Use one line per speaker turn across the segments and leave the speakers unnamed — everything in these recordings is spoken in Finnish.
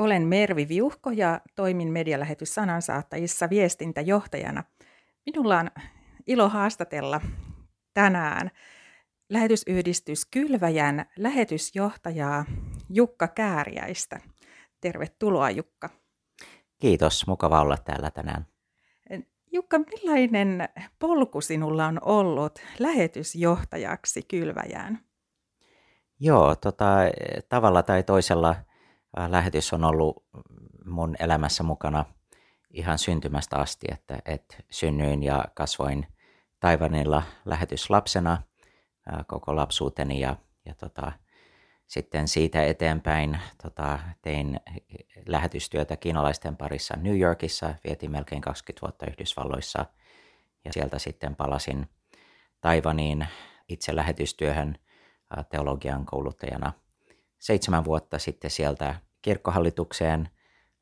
Olen Mervi Viuhko ja toimin medialähetys sanansaattajissa viestintäjohtajana. Minulla on ilo haastatella tänään lähetysyhdistys Kylväjän lähetysjohtajaa Jukka Kääriäistä. Tervetuloa Jukka.
Kiitos, mukava olla täällä tänään.
Jukka, millainen polku sinulla on ollut lähetysjohtajaksi Kylväjään?
Joo, tota, tavalla tai toisella lähetys on ollut mun elämässä mukana ihan syntymästä asti, että, että synnyin ja kasvoin Taivanilla lähetyslapsena koko lapsuuteni ja, ja tota, sitten siitä eteenpäin tota, tein lähetystyötä kiinalaisten parissa New Yorkissa, vietin melkein 20 vuotta Yhdysvalloissa ja sieltä sitten palasin Taivaniin itse lähetystyöhön teologian kouluttajana seitsemän vuotta sitten sieltä kirkkohallitukseen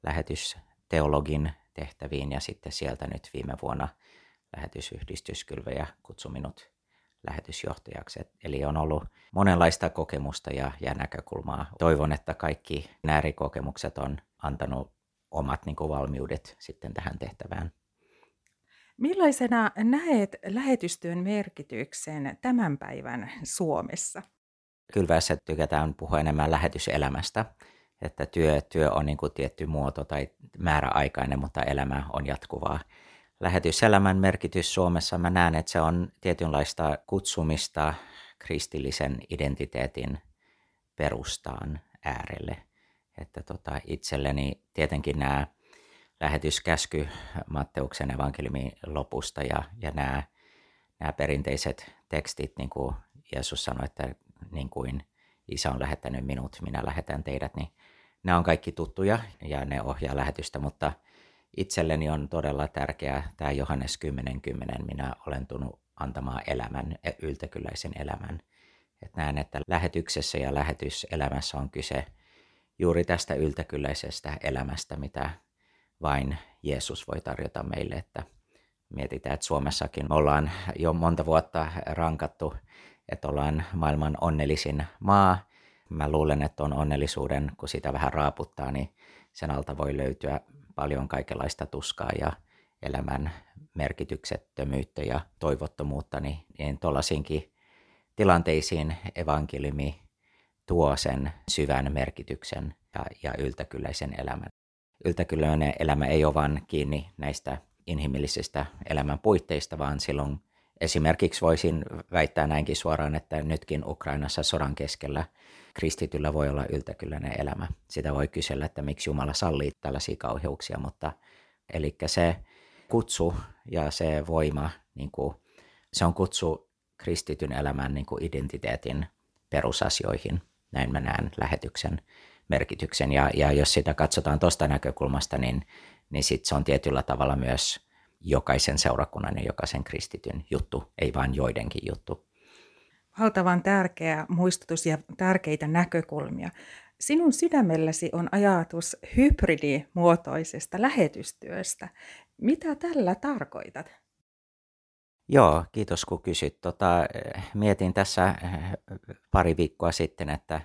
lähetysteologin tehtäviin ja sitten sieltä nyt viime vuonna lähetysyhdistyskylväjä kutsui minut lähetysjohtajaksi. Eli on ollut monenlaista kokemusta ja, ja näkökulmaa. Toivon, että kaikki nämä eri kokemukset on antanut omat niin kuin, valmiudet sitten tähän tehtävään.
Millaisena näet lähetystyön merkityksen tämän päivän Suomessa?
Kylvässä tykätään puhua enemmän lähetyselämästä, että työ, työ on niin kuin tietty muoto tai määräaikainen, mutta elämä on jatkuvaa lähetyselämän merkitys Suomessa, mä näen, että se on tietynlaista kutsumista kristillisen identiteetin perustaan äärelle. Että tota, itselleni tietenkin nämä lähetyskäsky Matteuksen evankeliumin lopusta ja, ja nämä, nämä perinteiset tekstit, niin kuin Jeesus sanoi, että niin kuin isä on lähettänyt minut, minä lähetän teidät, niin nämä on kaikki tuttuja ja ne ohjaa lähetystä, mutta – itselleni on todella tärkeää tämä Johannes 10.10. Minä olen tullut antamaan elämän, e, yltäkylläisen elämän. Et näen, että lähetyksessä ja lähetyselämässä on kyse juuri tästä yltäkylläisestä elämästä, mitä vain Jeesus voi tarjota meille. Että mietitään, että Suomessakin ollaan jo monta vuotta rankattu, että ollaan maailman onnellisin maa. Mä luulen, että on onnellisuuden, kun sitä vähän raaputtaa, niin sen alta voi löytyä paljon kaikenlaista tuskaa ja elämän merkityksettömyyttä ja toivottomuutta, niin, niin tuollaisinkin tilanteisiin evankeliumi tuo sen syvän merkityksen ja, ja yltäkylläisen elämän. Yltäkylläinen elämä ei ole vain kiinni näistä inhimillisistä elämän puitteista, vaan silloin esimerkiksi voisin väittää näinkin suoraan, että nytkin Ukrainassa sodan keskellä kristityllä voi olla yltäkylläinen elämä. Sitä voi kysellä, että miksi Jumala sallii tällaisia kauheuksia, mutta eli se kutsu ja se voima, niin kuin, se on kutsu kristityn elämän niin kuin identiteetin perusasioihin. Näin mä näen lähetyksen merkityksen. Ja, ja jos sitä katsotaan tuosta näkökulmasta, niin, niin sit se on tietyllä tavalla myös jokaisen seurakunnan ja jokaisen kristityn juttu, ei vain joidenkin juttu
valtavan tärkeä muistutus ja tärkeitä näkökulmia. Sinun sydämelläsi on ajatus hybridimuotoisesta lähetystyöstä. Mitä tällä tarkoitat?
Joo, kiitos kun kysyt. Tota, mietin tässä pari viikkoa sitten, että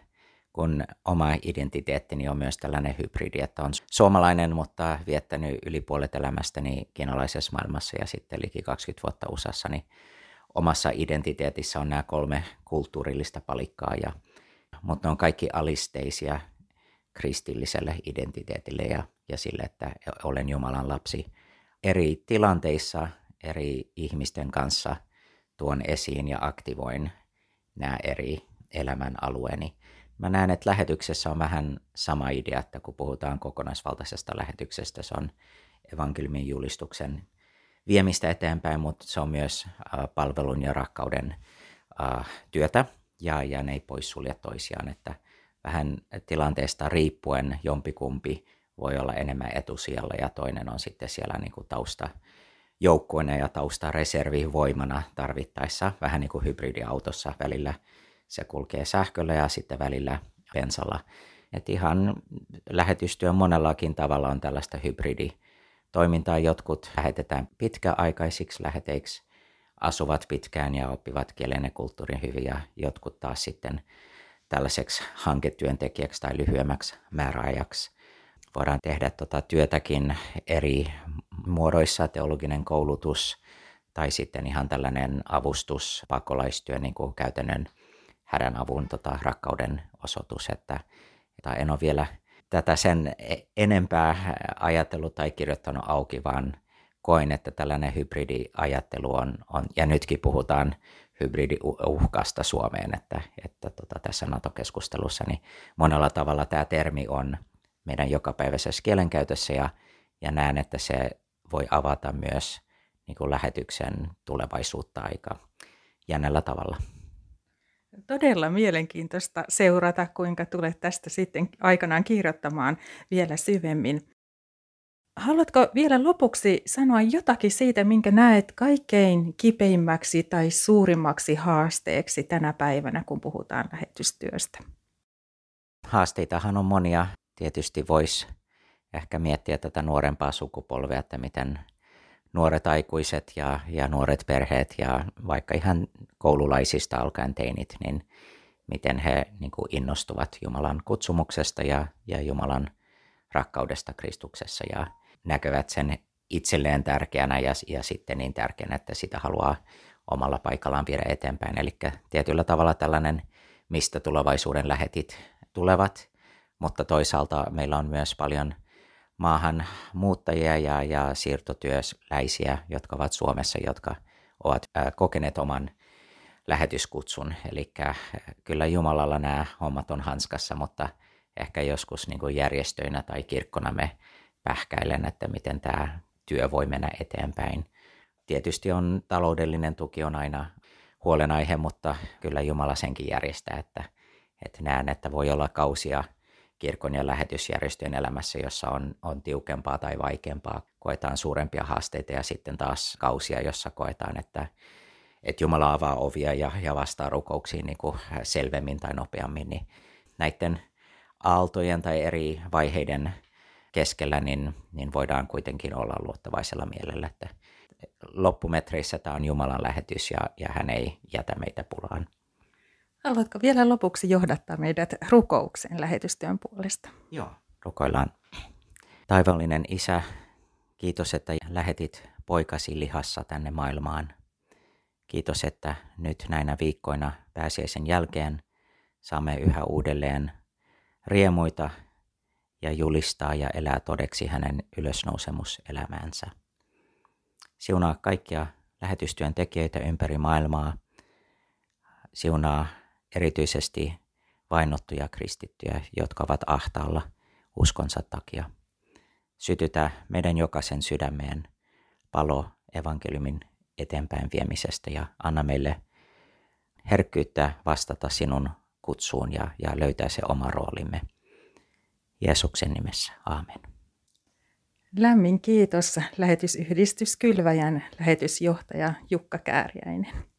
kun oma identiteettini on myös tällainen hybridi, että on suomalainen, mutta viettänyt yli puolet elämästäni kiinalaisessa maailmassa ja sitten liki 20 vuotta USAssa, niin omassa identiteetissä on nämä kolme kulttuurillista palikkaa, ja, mutta ne on kaikki alisteisia kristilliselle identiteetille ja, ja sille, että olen Jumalan lapsi. Eri tilanteissa, eri ihmisten kanssa tuon esiin ja aktivoin nämä eri elämän alueeni. Mä näen, että lähetyksessä on vähän sama idea, että kun puhutaan kokonaisvaltaisesta lähetyksestä, se on evankeliumin julistuksen viemistä eteenpäin, mutta se on myös palvelun ja rakkauden työtä ja, ja ne ei poissulje toisiaan, että vähän tilanteesta riippuen jompikumpi voi olla enemmän etusijalla ja toinen on sitten siellä niin kuin tausta joukkueena ja tausta reservivoimana tarvittaessa, vähän niin kuin hybridiautossa välillä se kulkee sähköllä ja sitten välillä bensalla. Et ihan lähetystyö monellakin tavalla on tällaista hybridi toimintaa. Jotkut lähetetään pitkäaikaisiksi läheteiksi, asuvat pitkään ja oppivat kielen ja kulttuurin hyvin ja jotkut taas sitten tällaiseksi hanketyöntekijäksi tai lyhyemmäksi määräajaksi voidaan tehdä tota työtäkin eri muodoissa, teologinen koulutus tai sitten ihan tällainen avustus, pakolaistyö, niin kuin käytännön hädänavun tota, rakkauden osoitus, että, että en ole vielä tätä sen e-, enempää ajatellut tai kirjoittanut auki, vaan koin, että tällainen hybridiajattelu on, on ja nytkin puhutaan hybridiuhkasta Suomeen, että, että tota, tässä NATO-keskustelussa niin monella tavalla tämä termi on meidän jokapäiväisessä kielenkäytössä ja, ja näen, että se voi avata myös niin kuin lähetyksen tulevaisuutta aika jännällä tavalla.
Todella mielenkiintoista seurata, kuinka tulet tästä sitten aikanaan kirjoittamaan vielä syvemmin. Haluatko vielä lopuksi sanoa jotakin siitä, minkä näet kaikkein kipeimmäksi tai suurimmaksi haasteeksi tänä päivänä, kun puhutaan lähetystyöstä?
Haasteitahan on monia. Tietysti voisi ehkä miettiä tätä nuorempaa sukupolvea, että miten nuoret aikuiset ja, ja nuoret perheet ja vaikka ihan koululaisista alkaen teinit, niin miten he niin kuin innostuvat Jumalan kutsumuksesta ja, ja Jumalan rakkaudesta Kristuksessa ja näkevät sen itselleen tärkeänä ja, ja sitten niin tärkeänä, että sitä haluaa omalla paikallaan viedä eteenpäin. Eli tietyllä tavalla tällainen, mistä tulevaisuuden lähetit tulevat, mutta toisaalta meillä on myös paljon maahan muuttajia ja, ja siirtotyöläisiä, jotka ovat Suomessa, jotka ovat kokeneet oman lähetyskutsun. Eli kyllä Jumalalla nämä hommat on hanskassa, mutta ehkä joskus niin kuin järjestöinä tai kirkkona me pähkäilen, että miten tämä työ voi mennä eteenpäin. Tietysti on taloudellinen tuki on aina huolenaihe, mutta kyllä Jumala senkin järjestää, että, että näen, että voi olla kausia kirkon ja lähetysjärjestöjen elämässä, jossa on, on tiukempaa tai vaikeampaa, koetaan suurempia haasteita ja sitten taas kausia, jossa koetaan, että, että Jumala avaa ovia ja, ja vastaa rukouksiin niin kuin selvemmin tai nopeammin, niin näiden aaltojen tai eri vaiheiden keskellä, niin, niin voidaan kuitenkin olla luottavaisella mielellä, että loppumetreissä tämä on Jumalan lähetys ja, ja hän ei jätä meitä pulaan.
Haluatko vielä lopuksi johdattaa meidät rukoukseen lähetystyön puolesta?
Joo, rukoillaan. Taivallinen Isä, kiitos, että lähetit poikasi lihassa tänne maailmaan. Kiitos, että nyt näinä viikkoina pääsiäisen jälkeen saamme yhä uudelleen riemuita ja julistaa ja elää todeksi hänen ylösnousemuselämäänsä. Siunaa kaikkia lähetystyön tekijöitä ympäri maailmaa. Siunaa erityisesti vainottuja kristittyjä, jotka ovat ahtaalla uskonsa takia. Sytytä meidän jokaisen sydämeen palo evankeliumin eteenpäin viemisestä ja anna meille herkkyyttä vastata sinun kutsuun ja, ja löytää se oma roolimme. Jeesuksen nimessä. Aamen.
Lämmin kiitos lähetysyhdistys Kylväjän lähetysjohtaja Jukka Kääriäinen.